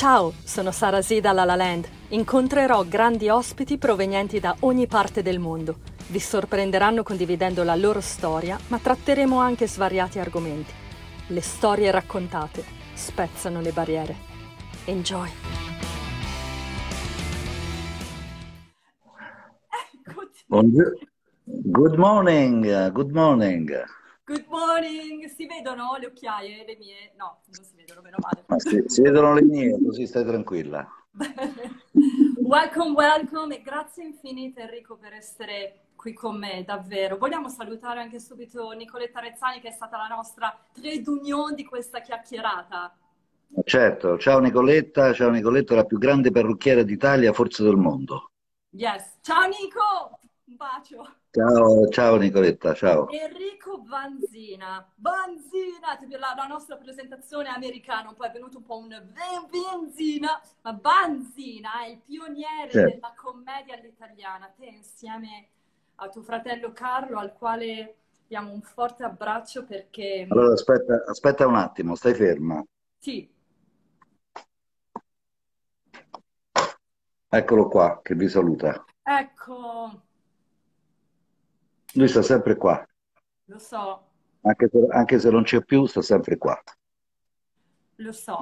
Ciao, sono Sara Z da La La Land. Incontrerò grandi ospiti provenienti da ogni parte del mondo. Vi sorprenderanno condividendo la loro storia, ma tratteremo anche svariati argomenti. Le storie raccontate spezzano le barriere. Enjoy! Good morning, good morning. Good morning, si vedono le occhiaie, le mie? No, non si vedono, meno male. Ma si, si vedono le mie, così stai tranquilla. welcome, welcome e grazie infinite Enrico per essere qui con me, davvero. Vogliamo salutare anche subito Nicoletta Rezzani che è stata la nostra trade union di questa chiacchierata. Certo, ciao Nicoletta, ciao Nicoletta, la più grande parrucchiera d'Italia, forse del mondo. Yes, ciao Nico, un bacio. Ciao, ciao Nicoletta, ciao. Enrico Banzina. Banzina, la, la nostra presentazione americana, poi è venuto un po' un Benzina, ma Banzina è il pioniere certo. della commedia all'italiana. Te insieme a tuo fratello Carlo, al quale diamo un forte abbraccio perché... Allora aspetta, aspetta un attimo, stai ferma. Sì. Eccolo qua, che vi saluta. Ecco, lui sta sempre qua. Lo so. Anche se, anche se non c'è più, sta sempre qua. Lo so.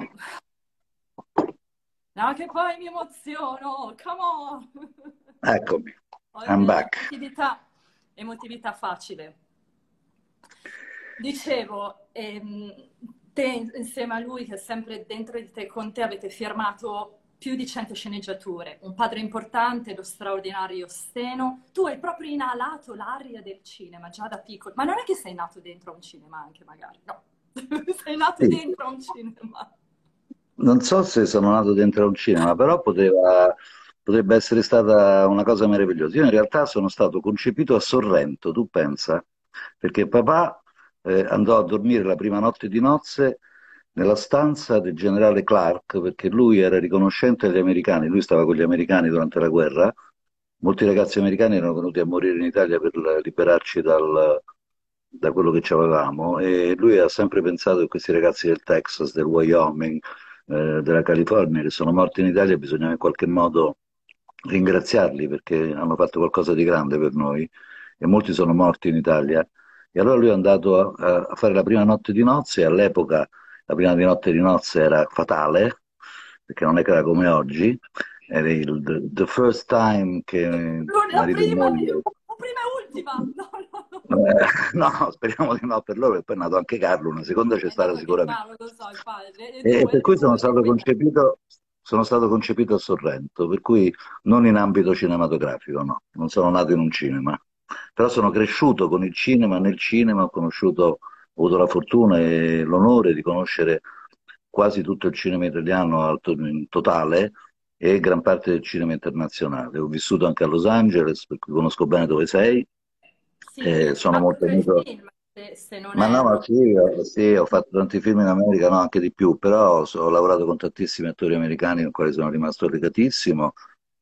No, che poi mi emoziono. Come on. Eccomi. I'm back. Emotività, emotività facile. Dicevo, ehm, te insieme a lui, che è sempre dentro di te, con te avete firmato più di 100 sceneggiature, un padre importante, lo straordinario Steno. Tu hai proprio inalato l'aria del cinema già da piccolo, ma non è che sei nato dentro un cinema anche magari, no, sei nato sì. dentro un cinema. Non so se sono nato dentro un cinema, però poteva, potrebbe essere stata una cosa meravigliosa. Io in realtà sono stato concepito a Sorrento, tu pensa, perché papà eh, andò a dormire la prima notte di nozze nella stanza del generale Clark, perché lui era riconoscente agli americani, lui stava con gli americani durante la guerra, molti ragazzi americani erano venuti a morire in Italia per liberarci dal, da quello che avevamo e lui ha sempre pensato che questi ragazzi del Texas, del Wyoming, eh, della California che sono morti in Italia bisognava in qualche modo ringraziarli perché hanno fatto qualcosa di grande per noi e molti sono morti in Italia. E allora lui è andato a, a fare la prima notte di nozze all'epoca la prima di notte di nozze era fatale, perché non è che era come oggi, era il the, the first time che marito e moglie... O prima e ultima! No, no. Eh, no, speriamo di no per loro, e poi è nato anche Carlo, una seconda c'è eh, stata sicuramente. So, e, e per cui sono stato concepito sono stato concepito a Sorrento, per cui non in ambito cinematografico, no, non sono nato in un cinema, però sono cresciuto con il cinema, nel cinema ho conosciuto ho avuto la fortuna e l'onore di conoscere quasi tutto il cinema italiano in totale e gran parte del cinema internazionale. Ho vissuto anche a Los Angeles, per cui conosco bene dove sei. Sì, eh, sono molto amico. ma no, ma sì, sì, ho fatto tanti film in America, no, anche di più, però ho lavorato con tantissimi attori americani con i quali sono rimasto legatissimo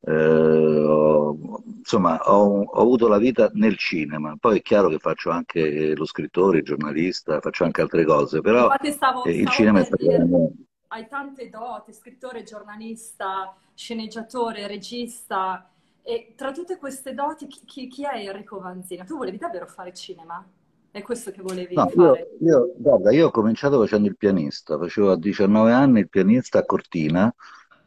eh, ho, insomma, ho, ho, avuto la vita nel cinema, poi è chiaro che faccio anche lo scrittore, il giornalista, faccio anche altre cose, però stavo, eh, il cinema è stato... Hai tante doti, scrittore, giornalista, sceneggiatore, regista, e tra tutte queste doti chi, chi è Enrico Vanzina? Tu volevi davvero fare cinema? È questo che volevi no, fare? Io, io, guarda, io ho cominciato facendo il pianista, facevo a 19 anni il pianista a Cortina,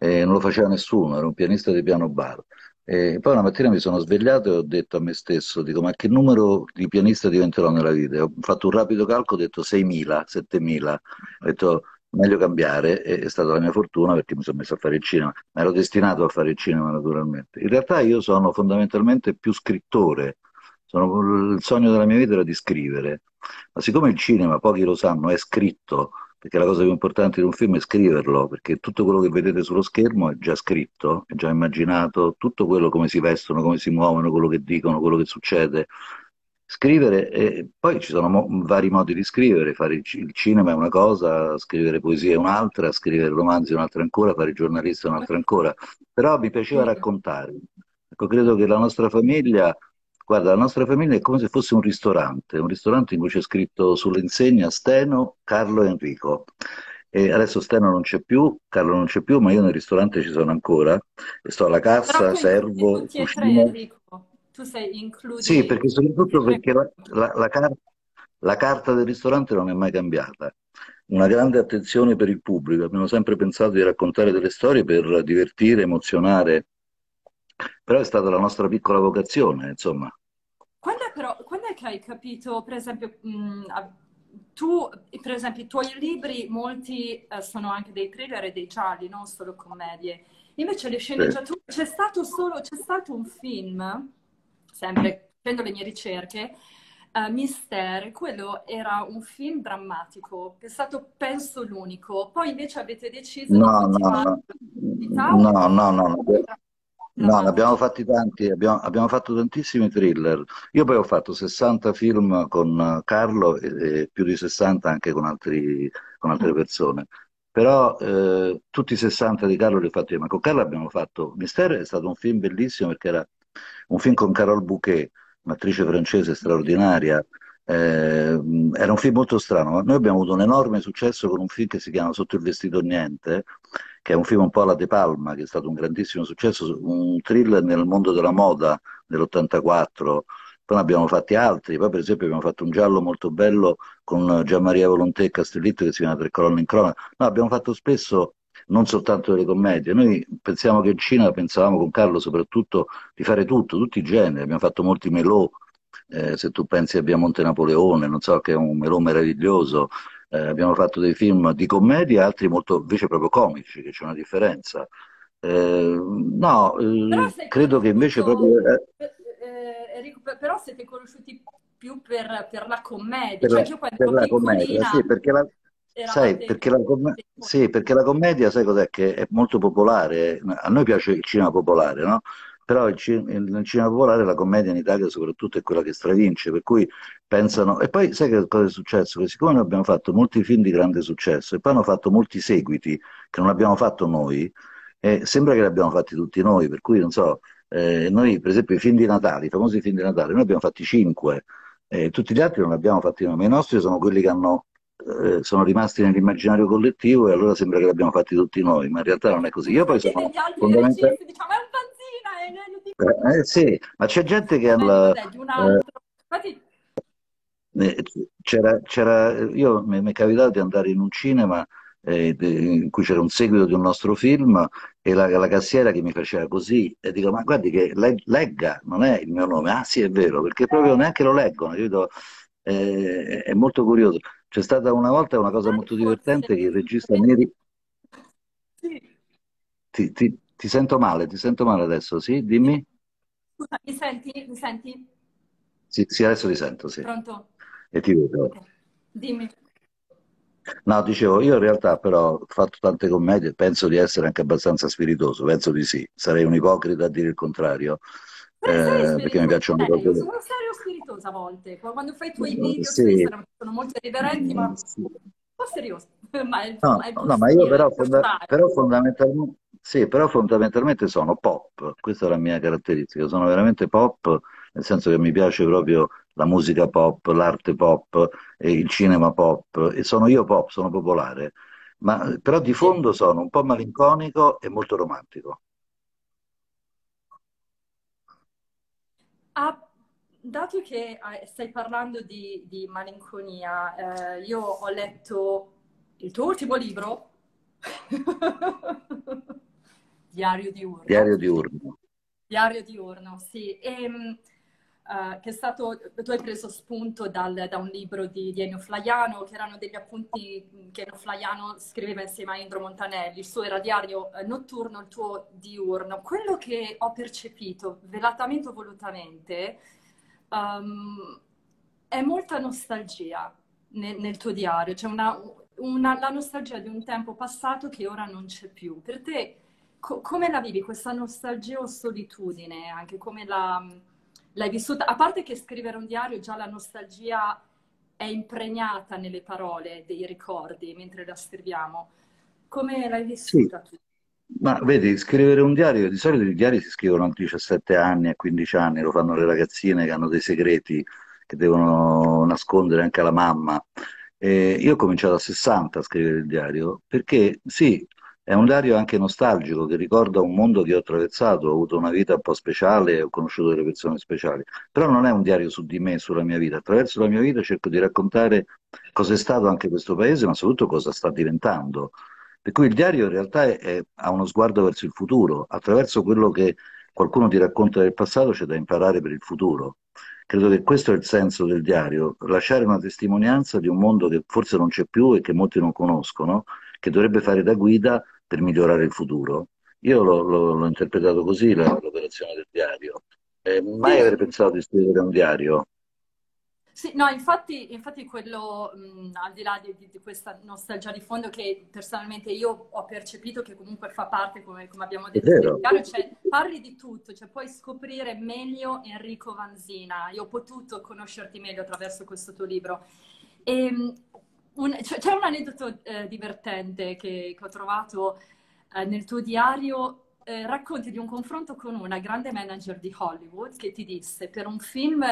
e non lo faceva nessuno, era un pianista di piano bar. E poi una mattina mi sono svegliato e ho detto a me stesso, dico, ma che numero di pianista diventerò nella vita? Ho fatto un rapido calcolo, ho detto 6.000, 7.000, ho detto meglio cambiare, e è stata la mia fortuna perché mi sono messo a fare il cinema, ma ero destinato a fare il cinema naturalmente. In realtà io sono fondamentalmente più scrittore, sono, il sogno della mia vita era di scrivere, ma siccome il cinema, pochi lo sanno, è scritto, perché la cosa più importante di un film è scriverlo, perché tutto quello che vedete sullo schermo è già scritto, è già immaginato, tutto quello come si vestono, come si muovono, quello che dicono, quello che succede. Scrivere, e poi ci sono mo- vari modi di scrivere, fare il, il, cinema è una cosa, scrivere poesia è un'altra, scrivere romanzi è un'altra ancora, fare il giornalista è un'altra ancora, però mi piaceva raccontare. Ecco, credo che la nostra famiglia Guarda, la nostra famiglia è come se fosse un ristorante, un ristorante in cui c'è scritto sull'insegna Steno, Carlo e Enrico. E adesso Steno non c'è più, Carlo non c'è più, ma io nel ristorante ci sono ancora e sto alla cassa, servo, e cucino. Enrico. Tu sei, Sì, includi perché soprattutto perché la, la- la car- la carta del ristorante non è mai cambiata. Una grande attenzione per il pubblico. Abbiamo sempre pensato di raccontare delle storie per divertire, emozionare, però è stata la nostra piccola vocazione, insomma. Quando è, però, quando è che hai capito, per esempio, mh, tu, per esempio, i tuoi libri, molti eh, sono anche dei thriller e dei gialli, non solo commedie. Invece le Sì. sceneggiature, c'è stato solo, c'è stato un film, sempre facendo le mie ricerche, eh, Mystère, quello era un film drammatico, che è stato, penso, l'unico. Poi invece avete deciso di No, no, no, no, no, no, no. No, ne abbiamo fatti tanti, abbiamo, abbiamo fatto tantissimi thriller. Io poi ho fatto 60 film con Carlo e, e più di 60 anche con altri- con altre persone. Però eh, tutti i 60 di Carlo li ho fatti io, ma con Carlo abbiamo fatto Mistero è stato un film bellissimo perché era un film con Carole Bouquet, un'attrice francese straordinaria. Eh, era un film molto strano, ma noi abbiamo avuto un enorme successo con un film che si chiama Sotto il vestito niente, che è un film un po' alla De Palma, che è stato un grandissimo successo, un thriller nel mondo della moda dell'84. Poi ne abbiamo fatti altri, poi per esempio abbiamo fatto un giallo molto bello con Gianmaria Volontè e Castellitto che si chiama Tre colonne in cronaca. No, abbiamo fatto spesso non soltanto delle commedie, noi pensiamo che in Cina, pensavamo con Carlo soprattutto di fare tutto, tutti i generi, abbiamo fatto molti melò, eh, se tu pensi a Via Monte Napoleone, non so, che è un melò meraviglioso, eh, abbiamo fatto dei film di commedia, altri molto invece proprio comici, che c'è una differenza. Eh, no, eh, credo che invece proprio eh, eh, Enrico, per- però siete conosciuti più per, per la commedia. per Cioè, la, quando per la commedia, sì, perché la, sai, perché la, dei sì, perché la commedia, sai cos'è? Che è molto popolare, a noi piace il cinema popolare, no? Però il nel cinema popolare la commedia in Italia soprattutto è quella che stravince, per cui pensano... E poi sai che cosa è successo? Che siccome noi abbiamo fatto molti film di grande successo e poi hanno fatto molti seguiti che non abbiamo fatto noi, eh, sembra che li abbiamo fatti tutti noi, per cui non so, eh, noi per esempio i film di Natale, i famosi film di Natale, noi abbiamo fatti cinque, eh, tutti gli altri non li abbiamo fatti noi, ma i nostri sono quelli che hanno, eh, sono rimasti nell'immaginario collettivo e allora sembra che li abbiamo fatti tutti noi, ma in realtà non è così. Io poi sono fondamentalmente... diciamo, è un meglio di Eh, eh, sì, ma c'è gente che un eh, altro. Infatti, eh, C'era, c'era- io mi mi è capitato di andare in un cinema eh, in cui c'era un seguito di un nostro film e la, la cassiera che mi faceva così e dico ma guardi che le- legga, non è il mio nome, ah sì è vero, perché proprio neanche lo leggono, capito? Eh, è molto curioso. C'è stata una volta una cosa molto divertente che il regista Neri... Ti, ti- ti sento male, ti sento male adesso, sì? Dimmi? Scusa, mi senti? Mi senti? Sì, sì, adesso ti sento, sì. Pronto? E ti vedo. Ok. Dimmi. No, dicevo, io in realtà però ho fatto tante commedie, penso di essere anche abbastanza spiritoso, penso di sì, sarei un ipocrita a dire il contrario, eh, perché mi piacciono serio, proprio... sono serio spiritoso a volte. Quando fai i tuoi video su Sì, Instagram sono molto irriverenti, ma mm, un sì. po' serioso. Ma No, ma il no, ma io però, fonda- però fondamentalmente, sì, però fondamentalmente sono pop, questa è la mia caratteristica, sono veramente pop, nel senso che mi piace proprio la musica pop, l'arte pop, e il cinema pop, e sono io pop, sono popolare, ma però di fondo sono un po' malinconico e molto romantico. Ah, dato che eh, stai parlando di, di malinconia, eh, io ho letto il tuo ultimo libro, Diario diurno. Diario diurno. Diario diurno, sì. E, mh, eh, che è stato, tu hai preso spunto dal- da un libro di, di Ennio Flaiano, che erano degli appunti mh, che Ennio Flaiano scriveva insieme a Indro Montanelli. Il suo era diario eh, notturno, il tuo diurno. Quello che ho percepito, velatamente o volutamente, ehm, è molta nostalgia nel, nel tuo diario. C'è una, una- la nostalgia di un tempo passato che ora non c'è più. Per te, co- come la vivi questa nostalgia o solitudine? Anche come la, l'hai vissuta? A parte che scrivere un diario, già la nostalgia è impregnata nelle parole dei ricordi mentre la scriviamo. Come l'hai Sì, vissuta tu? ma vedi, scrivere un diario, di solito i diari si scrivono a 17 anni, a 15 anni, lo fanno le ragazzine che hanno dei segreti che devono nascondere anche alla mamma. E io ho cominciato a 60 a scrivere il diario perché sì, è un diario anche nostalgico che ricorda un mondo che ho attraversato, ho avuto una vita un po' speciale, ho conosciuto delle persone speciali, però non è un diario su di me, sulla mia vita. Attraverso la mia vita cerco di raccontare cosa è stato anche questo paese, ma soprattutto cosa sta diventando. Per cui il diario in realtà è, è, ha uno sguardo verso il futuro, attraverso quello che qualcuno ti racconta del passato c'è da imparare per il futuro. Credo che questo è il senso del diario, lasciare una testimonianza di un mondo che forse non c'è più e che molti non conoscono, che dovrebbe fare da guida per migliorare il futuro. Io l'ho, l'ho, l'ho interpretato così l'operazione del diario. Eh, mai avrei pensato di scrivere un diario. Sì, no, infatti, infatti quello, mh, al di là di, di, questa nostalgia di fondo che personalmente io ho percepito che comunque fa parte, come, come abbiamo detto, diario, cioè parli di tutto, cioè puoi scoprire meglio Enrico Vanzina. Io ho potuto conoscerti meglio attraverso questo tuo libro. E, un, c'è un aneddoto eh, divertente che, che, ho trovato eh, nel tuo diario. Eh, racconti di un confronto con una grande manager di Hollywood che ti disse per un film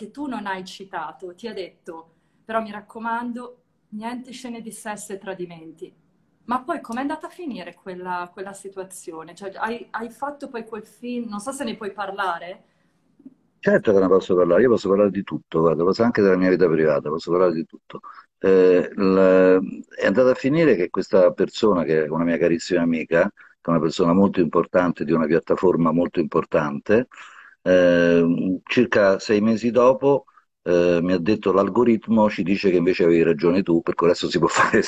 che tu non hai citato, ti ha detto, però mi raccomando, niente scene di sesso e tradimenti. Ma poi com'è andata a finire quella, quella situazione? Cioè, hai, hai, fatto poi quel film, non so se ne puoi parlare? Certo che ne posso parlare, io posso parlare di tutto, guarda, posso anche della mia vita privata, posso parlare di tutto. Eh, l... è andata a finire che questa persona, che è una mia carissima amica, che è una persona molto importante, di una piattaforma molto importante, eh, circa sei mesi dopo eh, mi ha detto l'algoritmo ci dice che invece avevi ragione tu, per cui adesso si può fare.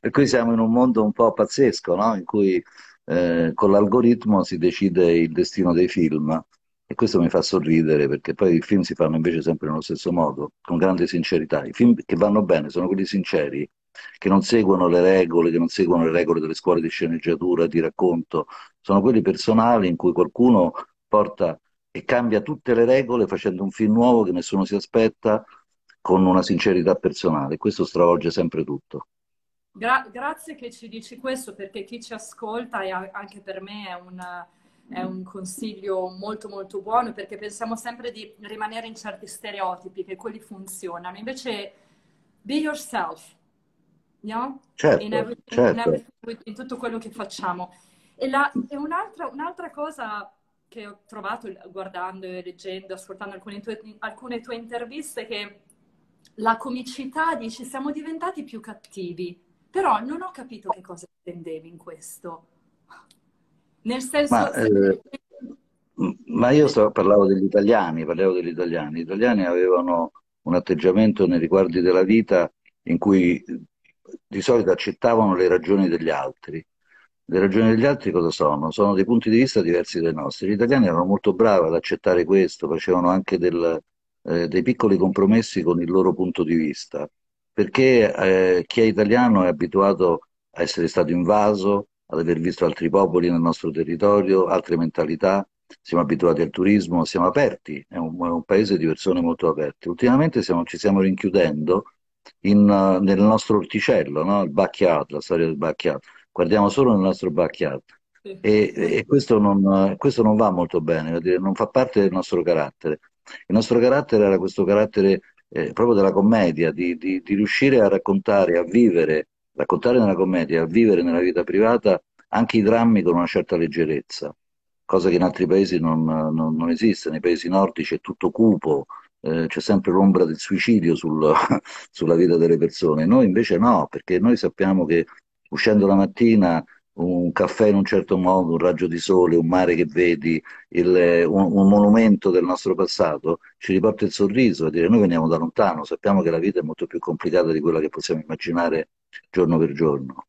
per cui siamo in un mondo un po' pazzesco, no? in cui eh, con l'algoritmo si decide il destino dei film. E questo mi fa sorridere perché poi i film si fanno invece sempre nello stesso modo, con grande sincerità. I film che vanno bene sono quelli sinceri, che non seguono le regole, che non seguono le regole delle scuole di sceneggiatura, di racconto, sono quelli personali in cui qualcuno porta e cambia tutte le regole facendo un film nuovo che nessuno si aspetta con una sincerità personale. Questo stravolge sempre tutto. Gra- grazie che ci dici questo perché chi ci ascolta e anche per me è un, è un consiglio molto molto buono perché pensiamo sempre di rimanere in certi stereotipi che quelli funzionano. Invece be yourself, no? certo, in, every, certo. in, in, tutto quello che facciamo. E, la, e un'altra, un'altra cosa che ho trovato guardando e leggendo, ascoltando alcune tue, alcune tue interviste, che la comicità dici siamo diventati più cattivi, però non ho capito che cosa intendevi in questo. Nel senso... Ma, eh, ma io sto, parlavo degli italiani, parlavo degli italiani. Gli italiani avevano un atteggiamento nei riguardi della vita in cui di solito accettavano le ragioni degli altri le ragioni degli altri cosa sono? Sono dei punti di vista diversi dai nostri. Gli italiani erano molto bravi ad accettare questo, facevano anche del, eh, dei piccoli compromessi con il loro punto di vista, perché eh, chi è italiano è abituato a essere stato invaso, ad aver visto altri popoli nel nostro territorio, altre mentalità, siamo abituati al turismo, siamo aperti, è un, è un paese di persone molto aperte. Ultimamente siamo, ci stiamo rinchiudendo in, uh, nel nostro orticello, no? il backyard, la storia del backyard guardiamo solo nel nostro backyard. E, e questo, non, questo, non, va molto bene, non fa parte del nostro carattere. Il nostro carattere era questo carattere eh, proprio della commedia, di, di, di, riuscire a raccontare, a vivere, raccontare nella commedia, a vivere nella vita privata anche i drammi con una certa leggerezza, cosa che in altri paesi non, non, non esiste. Nei paesi nordici è tutto cupo, eh, c'è sempre l'ombra del suicidio sul, sulla vita delle persone. Noi invece no, perché noi sappiamo che uscendo la mattina un caffè in un certo modo, un raggio di sole, un mare che vedi, il, un, un, monumento del nostro passato, ci riporta il sorriso a dire noi veniamo da lontano, sappiamo che la vita è molto più complicata di quella che possiamo immaginare giorno per giorno.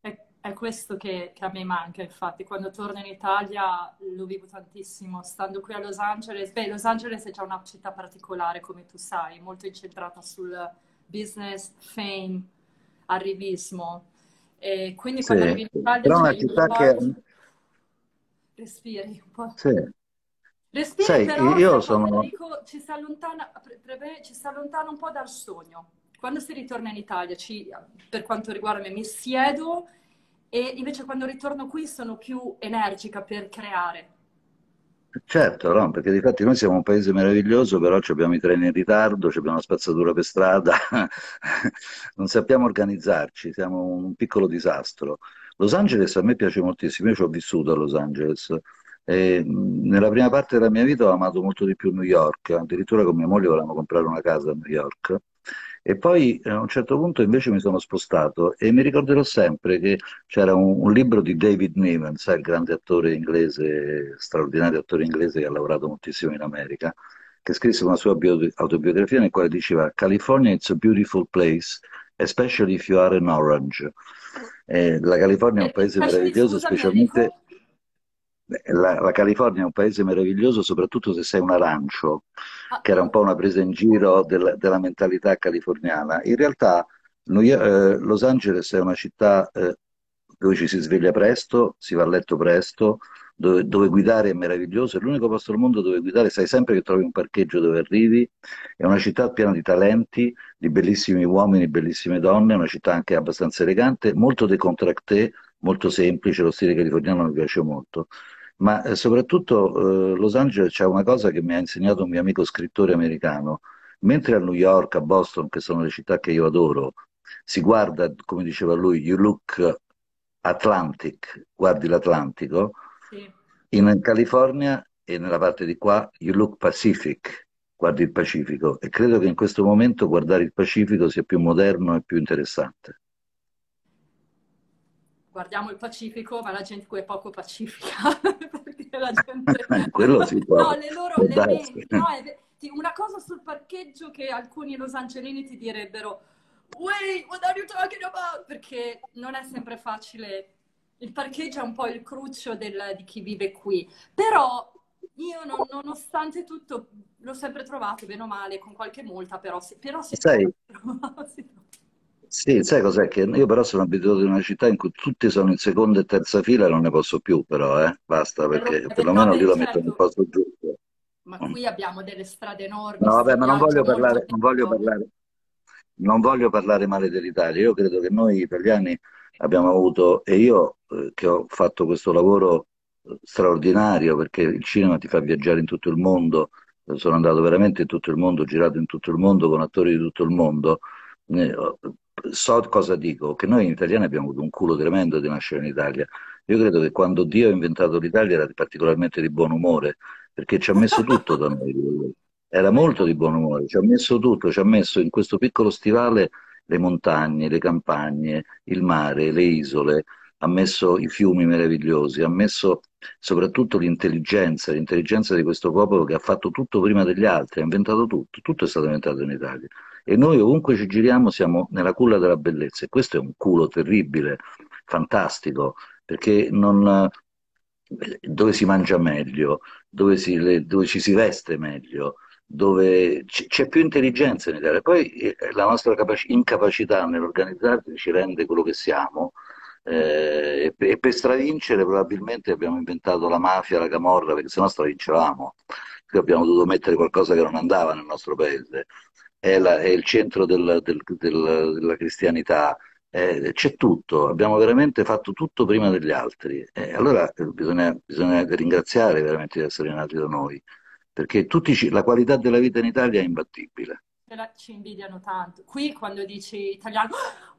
È, è questo che, che, a me manca, infatti, quando torno in Italia lo vivo tantissimo, stando qui a Los Angeles. Beh, Los Angeles è già una città particolare, come tu sai, molto incentrata sul business, fame, arrivismo e quindi quando arrivi in Italia... Però una città che... Respiri un po'. Sì. Respiri Sai, però, io sono... Dico, ci, si allontana, ci si allontana un po' dal sogno. Quando si ritorna in Italia, ci, per quanto riguarda me, mi siedo e invece quando ritorno qui sono più energica per creare. Certo, no, perché di fatti noi siamo un paese meraviglioso, però abbiamo i treni in ritardo, abbiamo una spazzatura per strada, non sappiamo organizzarci, siamo un piccolo disastro. Los Angeles a me piace moltissimo, io ci ho vissuto a Los Angeles. E, nella prima parte della mia vita ho amato molto di più New York, addirittura con mia moglie volevamo comprare una casa a New York. E poi eh, a un certo punto invece mi sono spostato e mi ricorderò sempre che c'era un, un libro di David Niven, sai, il grande attore inglese, straordinario attore inglese che ha lavorato moltissimo in America, che scrisse una sua bio- autobiografia nel quale diceva California is a beautiful place, especially if you are an orange. Eh, la California è un E, e paese meraviglioso, specialmente la, la California è un paese meraviglioso, soprattutto se sei un arancio, Ah, che era un po' una presa in giro del- della mentalità californiana. In realtà New eh, Los Angeles è una città eh, dove ci si sveglia presto, si va a letto presto, dove, dove guidare è meraviglioso, è l'unico posto al mondo dove guidare sai sempre che trovi un parcheggio dove arrivi, è una città piena di talenti, di bellissimi uomini, bellissime donne, è una città anche abbastanza elegante, molto décontractée, molto semplice, lo stile californiano mi piace molto. Ma eh, soprattutto eh, Los Angeles c'è una cosa che mi ha insegnato un mio amico scrittore americano. Mentre a New York, a Boston, che sono le città che io adoro, si guarda, come diceva lui, you look Atlantic, guardi l'Atlantico, sì. in California e nella parte di qua, you look Pacific, guardi il Pacifico. E credo che in questo momento guardare il Pacifico sia più moderno e più interessante. guardiamo il Pacifico, ma la gente qui è poco pacifica, la gente... Quello si No, può, le loro le menti, no, una cosa sul parcheggio che alcuni losangelini ti direbbero, Wait, what are you talking about? Perché non è sempre facile, il parcheggio è un po' il cruccio del- di chi vive qui, però io non- nonostante tutto l'ho sempre trovato, bene o male, con qualche multa, però si, però si Sai, trova. si trova. Sì, sai cos'è? Che io però sono abituato in una città in cui tutti sono in seconda e terza fila e non ne posso più, però, eh? Basta, perché perlomeno lì lo metto nel certo, posto giusto. ma Mm. qui abbiamo delle strade enormi, No, vabbè, ma non viaggia voglio molto parlare, non voglio lento. parlare, non voglio parlare male dell'Italia. Io credo che noi italiani abbiamo avuto, e io eh, che ho fatto questo lavoro eh, straordinario, perché il cinema ti fa viaggiare in tutto il mondo, eh, sono andato veramente in tutto il mondo, ho girato in tutto il mondo con attori di tutto il mondo. Eh, So cosa dico, che noi italiani abbiamo avuto un culo tremendo di nascere in Italia. Io credo che quando Dio ha inventato l'Italia era particolarmente di buon umore, perché ci ha messo tutto da noi. Era molto di buon umore, ci ha messo tutto, ci ha messo in questo piccolo stivale le montagne, le campagne, il mare, le isole, ha messo i fiumi meravigliosi, ha messo soprattutto l'intelligenza, l'intelligenza di questo popolo che ha fatto tutto prima degli altri, ha inventato tutto, tutto è stato inventato in Italia. E noi ovunque ci giriamo siamo nella culla della bellezza e questo è un culo terribile, fantastico, perché non, dove si mangia meglio, dove, si- dove ci si veste meglio, dove c'è più intelligenza in Italia. Poi eh, la nostra capaci- incapacità nell'organizzarsi ci rende quello che siamo. eh, e, pe- per stravincere probabilmente abbiamo inventato la mafia, la camorra, perché sennò stravincevamo. Abbiamo dovuto mettere qualcosa che non andava nel nostro paese è, la- è il centro del- del- del- della cristianità, eh, c'è tutto, abbiamo veramente fatto tutto prima degli altri. E allora eh, bisogna, bisogna ringraziare veramente di essere nati da noi, perché tutti ci- la qualità della vita in Italia è imbattibile. Ci invidiano tanto. Qui quando dici italiano,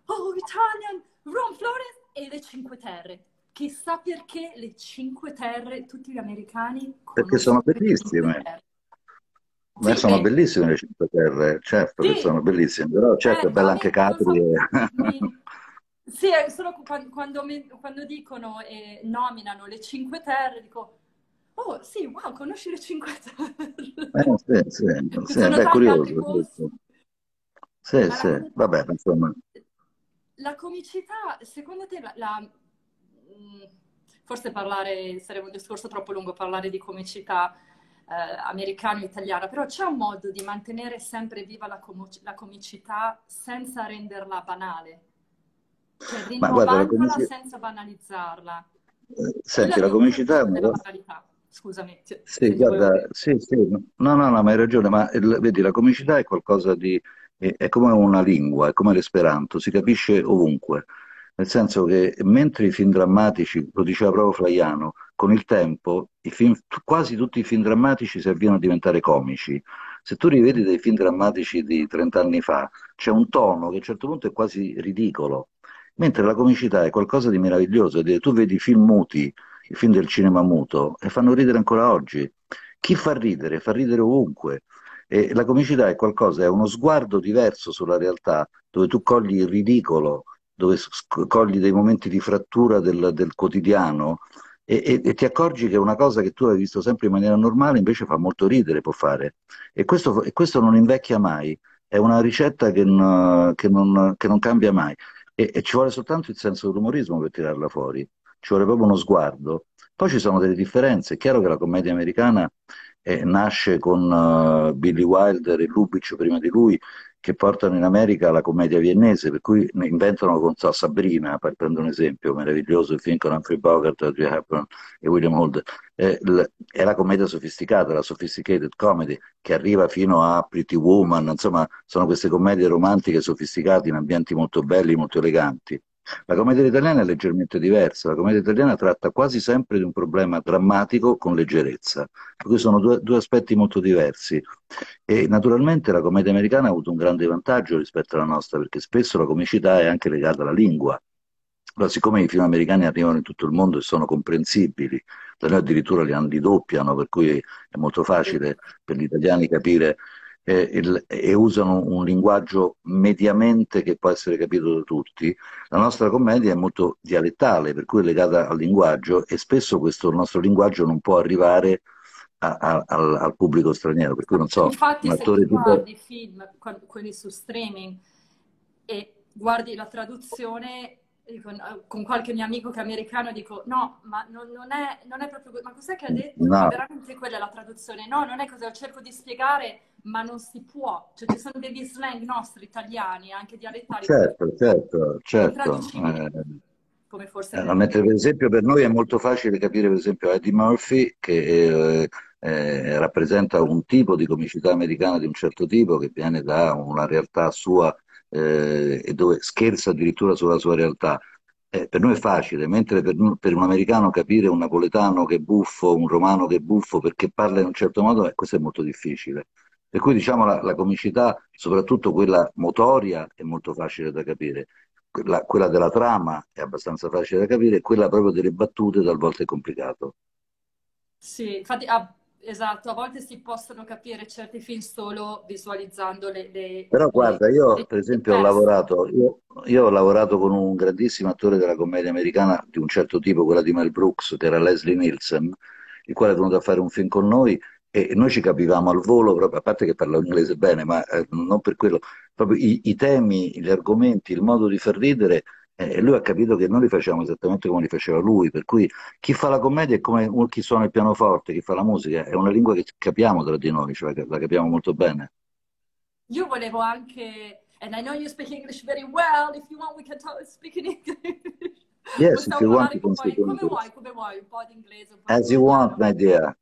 oh, Italian, Ron Flores e le Cinque Terre. Chissà perché le Cinque Terre, tutti gli americani Perché sono bellissime. Sì, sono e, bellissime le Cinque Terre, certo che sì, sono bellissime, però certo è eh, no, bella anche Capri. sì, è solo quan- quando, mi- quando dicono e nominano le Cinque Terre, dico, oh sì, wow, conosci le Cinque Terre? Eh, sì, sì, sì, beh, altri curioso. Sì, Ma sì, la, vabbè, insomma, la comicità, secondo te, la, la- mh, forse parlare, sarebbe un discorso troppo lungo parlare di comicità eh, americana o italiana, però c'è un modo di mantenere sempre viva la, como- la comicità senza renderla banale, cioè la rintrovandola comicità... senza banalizzarla. Eh, Senti, è la comicità banalità. Scusami, ti- Sì, guarda, sì, sì, no, no, no, ma hai ragione, ma vedi, la comicità è qualcosa di... è, è come una lingua, è come l'esperanto, si capisce ovunque. Nel senso che mentre i film drammatici, lo diceva proprio Flaiano, con il tempo film, quasi tutti i film drammatici si avviano a diventare comici. Se tu rivedi dei film drammatici di 30 anni fa, c'è un tono che a un certo punto è quasi ridicolo, mentre la comicità è qualcosa di meraviglioso. Tu vedi i film muti, i film del cinema muto, e fanno ridere ancora oggi. Chi fa ridere? Fa ridere ovunque. E la comicità è qualcosa, è uno sguardo diverso sulla realtà, dove tu cogli il ridicolo, dove cogli dei momenti di frattura del, del quotidiano e, e, e, ti accorgi che una cosa che tu hai visto sempre in maniera normale invece fa molto ridere, può fare. E questo, e questo non invecchia mai, è una ricetta che, non, che non, che non cambia mai. E, ci vuole soltanto il senso dell'umorismo per tirarla fuori, ci vuole proprio uno sguardo. Poi ci sono delle differenze, è chiaro che la commedia americana eh, nasce con uh, Billy Wilder e Lubitsch prima di lui, che portano in America la commedia viennese, per cui inventano con so, Sabrina, per prendere un esempio meraviglioso, il film con Humphrey Bogart, e William Holden. Eh, è la commedia sofisticata, la sophisticated comedy, che arriva fino a Pretty Woman, insomma, sono queste commedie romantiche sofisticate in ambienti molto belli, molto eleganti. La commedia italiana è leggermente diversa, la commedia italiana tratta quasi sempre di un problema drammatico con leggerezza, per cui sono due, due, aspetti molto diversi. E naturalmente la commedia americana ha avuto un grande vantaggio rispetto alla nostra, perché spesso la comicità è anche legata alla lingua. Allora, siccome i film americani arrivano in tutto il mondo e sono comprensibili, da noi addirittura li, li doppiano, per cui è molto facile per gli italiani capire eh, il, e usano un linguaggio mediamente che può essere capito da tutti, la nostra commedia è molto dialettale, per cui è legata al linguaggio e spesso questo nostro linguaggio non può arrivare a, a, al, al, pubblico straniero. Per cui non so, Infatti, se tu guardi tipo... film, quelli su streaming, e guardi la traduzione, con, con, qualche mio amico che è americano dico no, ma non, non, è, non è, proprio ma cos'è che ha detto? No. veramente quella è la traduzione? No, non è così, cerco di spiegare, ma non si può. Cioè ci sono degli slang nostri italiani, anche dialettali. Certo, certo, certo. Eh, come forse... Eh, mentre per esempio per noi è molto facile capire per esempio Eddie Murphy che eh, eh, rappresenta un tipo di comicità americana di un certo tipo che viene da una realtà sua eh, e dove scherza addirittura sulla sua realtà. Eh, per noi è facile, mentre per, per, un americano capire un napoletano che è buffo, un romano che è buffo perché parla in un certo modo, eh, questo è molto difficile. Per cui diciamo la, la, comicità, soprattutto quella motoria, è molto facile da capire. Quella, quella della trama è abbastanza facile da capire, quella proprio delle battute talvolta è complicato. Sì, infatti ah, Esatto, a volte si possono capire certi film solo visualizzando le... le Però guarda, io le, per esempio ho lavorato, io, io, ho lavorato con un grandissimo attore della commedia americana di un certo tipo, quella di Mel Brooks, che era Leslie Nielsen, il quale è venuto a fare un film con noi e noi ci capivamo al volo, proprio, a parte che parla inglese bene, ma eh, non per quello, proprio i, i temi, gli argomenti, il modo di far ridere e lui ha capito che noi li facciamo esattamente come li faceva lui, per cui chi fa la commedia è come chi suona il pianoforte, chi fa la musica, è una lingua che capiamo tra di noi, cioè la capiamo molto bene. Io volevo anche, and I know you speak English very well, if you want we can talk, speak in English. Yes, if you want, you can speak Come vuoi, come vuoi, un po' di inglese. As you want, my dear.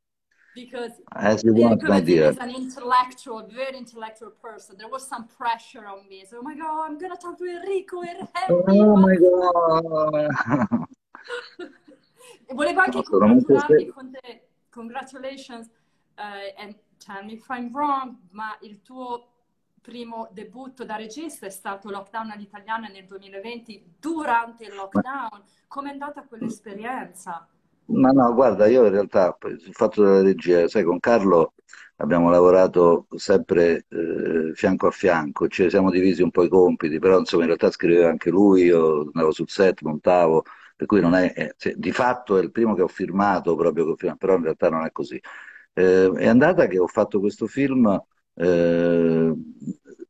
Because as you want, my dear. Is an intellectual, very intellectual person. There was some pressure on me. So, oh my god, I'm gonna talk to Enrico Henry. Oh my god. Volevo anche congratularmi con te. Congratulations. Uh, and tell me if I'm wrong, ma il tuo primo debutto da regista è stato Lockdown all'italiana nel 2020 durante il lockdown. Com'è andata quell'esperienza? Ma no, guarda, io in realtà il fatto della regia, sai, con Carlo abbiamo lavorato sempre eh, fianco a fianco, ci siamo divisi un po' i compiti, però insomma in realtà scriveva anche lui, io andavo sul set, montavo, per cui non è, è cioè, di fatto è il primo che ho firmato proprio, che ho firmato, però in realtà non è così. Eh, è andata che ho fatto questo film, eh,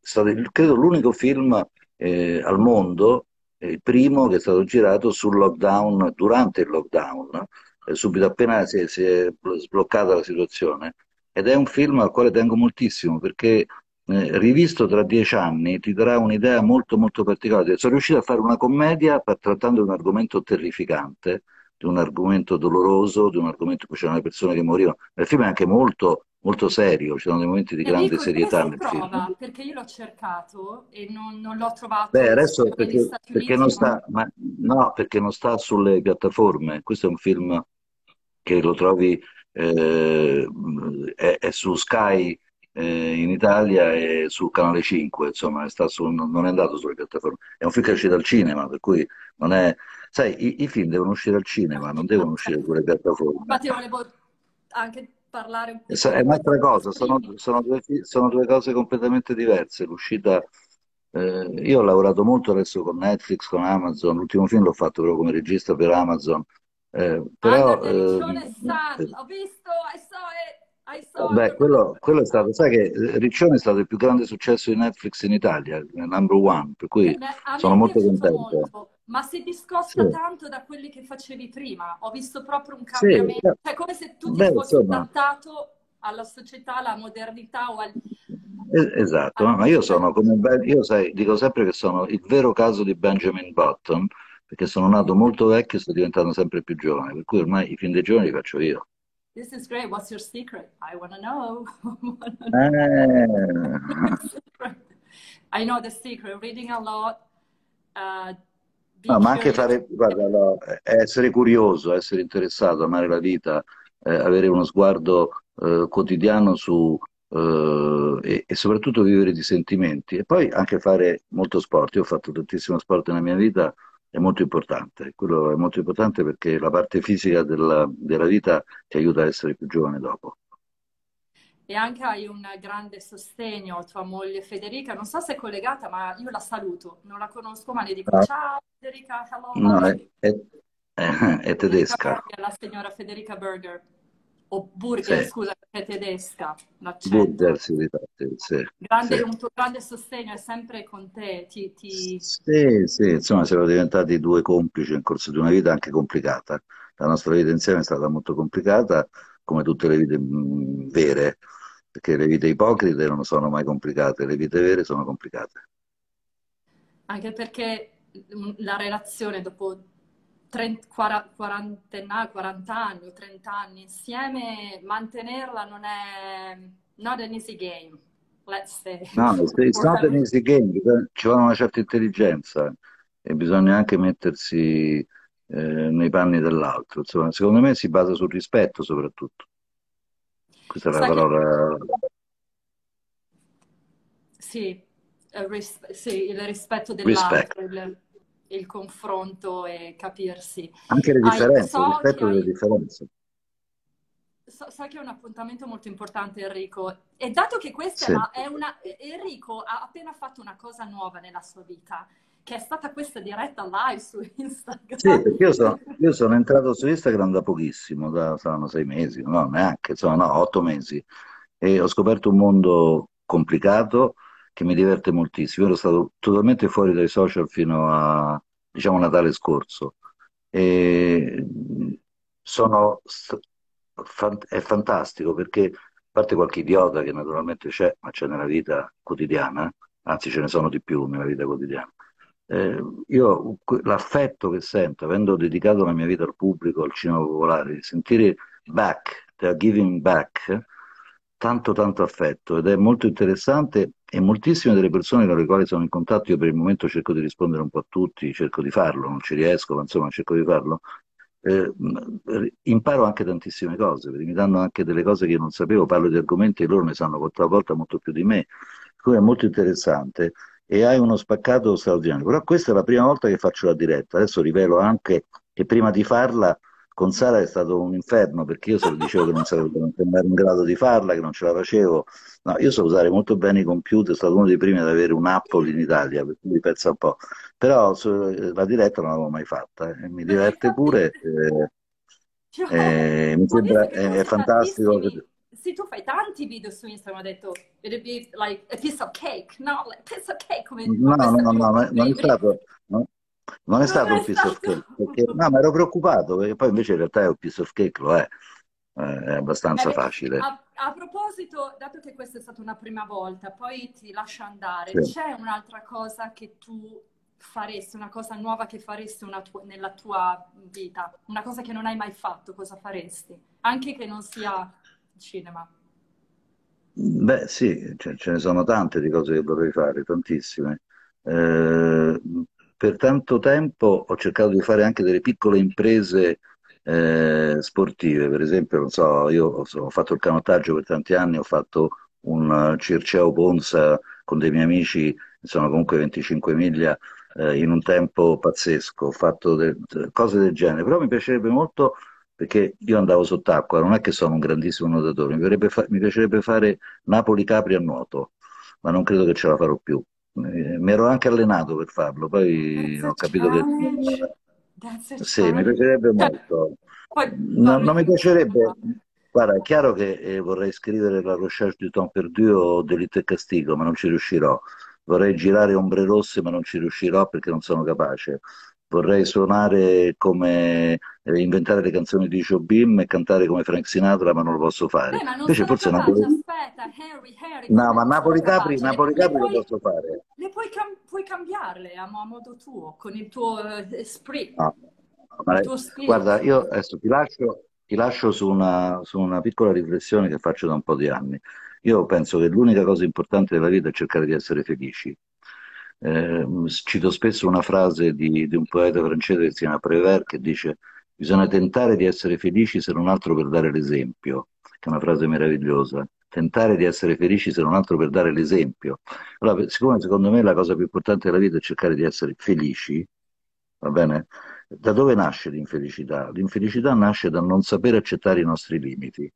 stato, credo l'unico film eh, al mondo, il primo che è stato girato sul lockdown, durante il lockdown, eh, subito appena si è, si è, sbloccata la situazione. Ed è un film al quale tengo moltissimo perché eh, rivisto tra dieci anni ti darà un'idea molto molto particolare. Sono riuscito a fare una commedia trattando di un argomento terrificante, di un argomento doloroso, di un argomento in cui c'erano le persone che morivano. Il film è anche molto molto serio, ci sono dei momenti di grande Enrico, serietà nel film. trova? Perché io l'ho cercato e non, non l'ho trovato Beh, adesso perché, perché non sta, ma, no, perché non sta sulle piattaforme. Questo è un film che lo trovi, eh, è, è su Sky eh, in Italia e sul canale 5, insomma, è su- non è andato sulle piattaforme. È un film che è uscito al cinema, per cui non è... Sai, i, i film devono uscire al cinema, non devono uscire sulle piattaforme. Infatti volevo anche parlare un È po' è un'altra cosa, sono, sono due, sono due cose completamente diverse. L'uscita, eh, io ho lavorato molto adesso con Netflix, con Amazon, l'ultimo film l'ho fatto proprio come regista per Amazon, eh, però eh, Riccione Sun, ho visto, I saw it, I saw beh, it. quello, quello è stato, sai che eh, Riccione è stato il più grande successo di Netflix in Italia, number one, per cui me sono molto contento. molto, ma si Sì, discosta tanto da quelli che facevi prima. Ho visto proprio un sì, cambiamento, beh, cioè come se tu ti beh, fossi insomma. adattato alla società, alla modernità o al- Es- Esatto, no, ma io sono come Ben- io sai, dico sempre che sono il vero caso di Benjamin Button, perché sono nato molto vecchio e sto diventando sempre più giovane, per cui ormai i film dei giovani li faccio io. This is great. What's your secret? I want to know. Eh, I know the secret. Reading a lot. Uh, no, ma anche fare, guarda, no, eh, essere curioso, essere interessato, amare la vita, eh, avere uno sguardo eh, quotidiano su, eh, e, e soprattutto vivere di sentimenti. E poi anche fare molto sport. Io ho fatto tantissimo sport nella mia vita, è molto importante. Quello è molto importante perché la parte fisica della, della vita ti aiuta a essere più giovane dopo. E anche hai un grande sostegno, tua moglie Federica, non so se è collegata, ma io la saluto, non la conosco, ma le dico No, ciao Federica, hello no, è, è- è- tedesca. La signora Federica Berger, o Burger, Sì, scusa, è tedesca. Burger difatti, sì, Grande, sì. un tuo grande sostegno è sempre con te, ti, ti... Sì, sì, insomma, siamo diventati due complici nel corso di una vita anche complicata. La nostra vita insieme è stata molto complicata, come tutte le vite mh, vere, perché le vite ipocrite non sono mai complicate, le vite vere sono complicate. Anche perché mm, la relazione dopo 30, 40, 40 40 anni o 30 anni insieme, mantenerla non è not an easy game, let's say. No, it's, not an easy game, ci vuole una certa intelligenza e bisogna anche mettersi eh, nei panni dell'altro. Insomma, secondo me si basa sul rispetto soprattutto. Questa è la che parola. sì, il ris- sì, il rispetto dell'altro, il, il confronto e capirsi. Anche le differenze, il so che rispetto delle hai, differenze. so, so che è un appuntamento molto importante, Enrico. E dato che questa Sì. è una... Enrico ha appena fatto una cosa nuova nella sua vita, che è stata questa diretta live su Sì, Instagram. perché io sono, io sono entrato su Instagram da pochissimo, da, saranno sei mesi, no, neanche, insomma, no, otto mesi, e ho scoperto un mondo complicato che mi diverte moltissimo. Ero stato totalmente fuori dai social fino a, diciamo, Natale scorso. E sono, è fantastico perché, a parte qualche idiota che naturalmente c'è, ma c'è nella vita quotidiana, anzi ce ne sono di più nella vita quotidiana. Eh, io l'affetto che sento, avendo dedicato la mia vita al pubblico, al cinema popolare, di sentire back, the giving back, tanto tanto affetto. Ed è molto interessante e moltissime delle persone con le quali sono in contatto, io per il momento cerco di rispondere un po' a tutti, cerco di farlo, non ci riesco, ma insomma cerco di farlo. Eh, imparo anche tantissime cose, perché mi danno anche delle cose che io non sapevo, parlo di argomenti che loro ne sanno qualche volta molto più di me, cui è molto interessante e hai uno spaccato straordinario. Però questa è la prima volta che faccio la diretta, adesso rivelo anche che prima di farla con Sara è stato un inferno perché io se lo dicevo che non ero in grado di farla, che non ce la facevo. No, io so usare molto bene i computer, sono stato uno dei primi ad avere un Apple in Italia, per cui pensa un po'. Però la diretta non l'avevo mai fatta eh, e mi diverte pure. eh, eh, mi sembra che tu è, è fantastico. tantissimi. Sì, tu fai tanti video su Instagram, ho detto, it'd be like a piece of cake, no? Like piece of cake, come No, no, no, no, non è non è stato, no, non è stato un piece of cake, perché, no, ma ero preoccupato, perché poi invece in realtà è un piece of cake, lo è, Eh, è Eh, abbastanza vedi, facile. a, a proposito, dato che questa è stata una prima volta, poi ti lascio andare, Sì. c'è un'altra cosa che tu faresti, una cosa nuova che faresti tua- nella tua vita, una cosa che non hai mai fatto, cosa faresti? Anche che non sia cinema. Beh, sì, ce, ce ne sono tante di cose che vorrei fare, tantissime. Eh, per tanto tempo ho cercato di fare anche delle piccole imprese eh, sportive, per esempio, non so, io ho, fatto il canottaggio per tanti anni, ho fatto un eh, Circeo Ponza con dei miei amici, sono comunque 25 miglia, eh, in un tempo pazzesco, ho fatto de- cose del genere, però mi piacerebbe molto perché io andavo sott'acqua, non è che sono un grandissimo nuotatore, mi, piacerebbe fa- mi piacerebbe fare Napoli-Capri a nuoto, ma non credo che ce la farò più. Eh, mi ero anche allenato per farlo, poi That's ho capito che challenge. A sì, mi challenge. piacerebbe Cioè, molto. poi Non, di mi piacerebbe, guarda, è chiaro che eh, vorrei scrivere La Recherche du temps perdu o Delitto e Castigo, ma non ci riuscirò. Vorrei girare Ombre Rosse, ma non ci riuscirò perché non sono capace. Vorrei suonare come, eh, inventare le canzoni di Jobim e cantare come Frank Sinatra, ma non lo posso fare. Non Invece forse Napoli... aspetta, Harry, Harry, No, ma capace? Le, le Napoli-Capri lo posso fare. le puoi, cam- puoi cambiarle a, mo- a modo tuo, con il tuo eh, esprit, No, ma- tuo guarda, io adesso ti lascio, ti lascio su una, su una piccola riflessione che faccio da un po' di anni. Io penso che l'unica cosa importante della vita è cercare di essere felici. Eh, cito spesso una frase di, di un poeta francese che si chiama Prévert che dice bisogna tentare di essere felici se non altro per dare l'esempio, che è una frase meravigliosa. Tentare di essere felici se non altro per dare l'esempio. Allora, siccome secondo me la cosa più importante della vita è cercare di essere felici, va bene? Da dove nasce l'infelicità? L'infelicità nasce dal non sapere accettare i nostri limiti.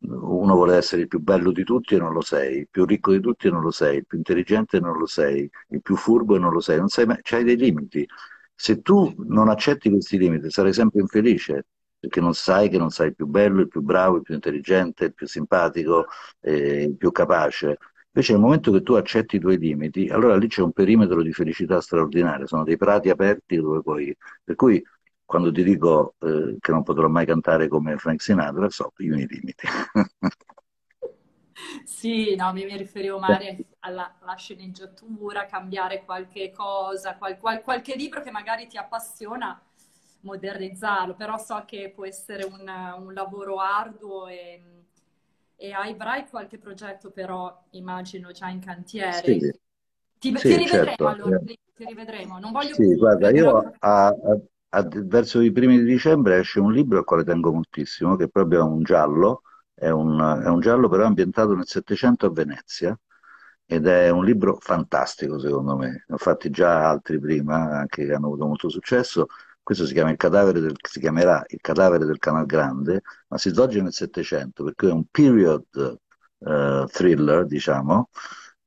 Uno vuole essere il più bello di tutti e non lo sei, il più ricco di tutti e non lo sei, il più intelligente e non lo sei, il più furbo e non lo sei, non sei mai, c'hai dei limiti. Se tu non accetti questi limiti, sarai sempre infelice, perché non sai che non sei il più bello, il più bravo, il più intelligente, il più simpatico, eh, il più capace. Invece nel momento che tu accetti i tuoi limiti, allora lì c'è un perimetro di felicità straordinario, sono dei prati aperti dove puoi... Per cui quando ti dico eh, che non potrò mai cantare come Frank Sinatra, so i miei limiti. Sì, no, mi, mi riferivo magari alla, alla sceneggiatura, cambiare qualche cosa, qual- qual- qualche libro che magari ti appassiona, modernizzarlo, però so che può essere un, un lavoro arduo e, e avrai qualche progetto però, immagino, già in Sì, cantiere. Ti, ti sì, rivedremo certo. allora, ti rivedremo. Non voglio Sì, guarda, io a- a- a- verso i primi di dicembre esce un libro al quale tengo moltissimo, che è proprio un giallo, è un, è un giallo però ambientato nel Settecento a Venezia, ed è un libro fantastico secondo me. Ne ho fatti già altri prima, anche che hanno avuto molto successo. Questo si chiama il cadavere del, si chiamerà Il cadavere del Canal Grande, ma si svolge nel Settecento, per cui è un period eh, thriller, diciamo,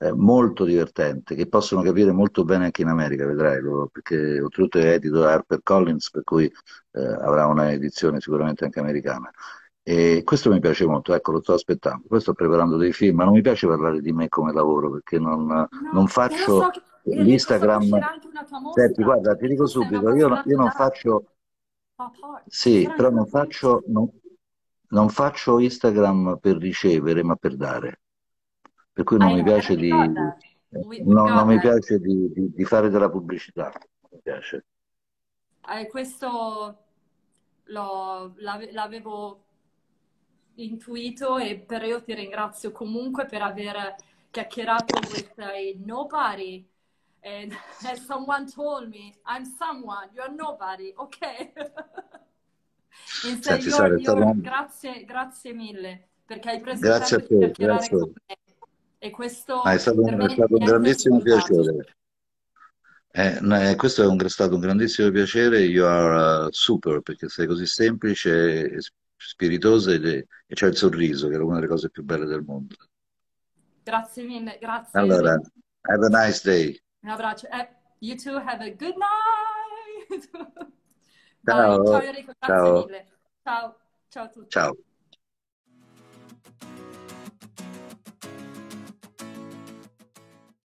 eh, molto divertente, che possono capire molto bene anche in America, vedrai, lo- perché oltretutto è edito da HarperCollins, per cui eh, avrà una edizione sicuramente anche americana. E questo mi piace molto, ecco, lo sto aspettando. Poi sto preparando dei film, ma non mi piace parlare di me come lavoro, perché non, non No, so faccio so l'Instagram. Senti, guarda, ti dico subito, io, io non faccio, sì, però non faccio, non, non faccio Instagram per ricevere, ma per dare. Per cui non mi piace di. We, we non, mi piace di, di- fare della pubblicità. Non mi piace. Eh, questo l'ho- l'ave- l'avevo intuito e per io ti ringrazio comunque per aver chiacchierato with a nobody. And as someone told me, I'm someone, you're nobody, ok? Senti, you're, Sara, you're- grazie, grazie mille perché hai preso il grazie a tempo di chiacchierare con grazie. me e Ah, è questo stato, un è stato un è grandissimo piacere. Eh, eh, questo è un- stato un grandissimo piacere. You are uh, super perché sei così semplice spiritosa ed è- e c'è il sorriso, che è una delle cose più belle del mondo. Grazie mille, grazie Allora, have a nice day. Un abbraccio. Eh, you too have a good night. Ciao Ciao, Enrico, grazie ciao, mille. Ciao, ciao a tutti. ciao.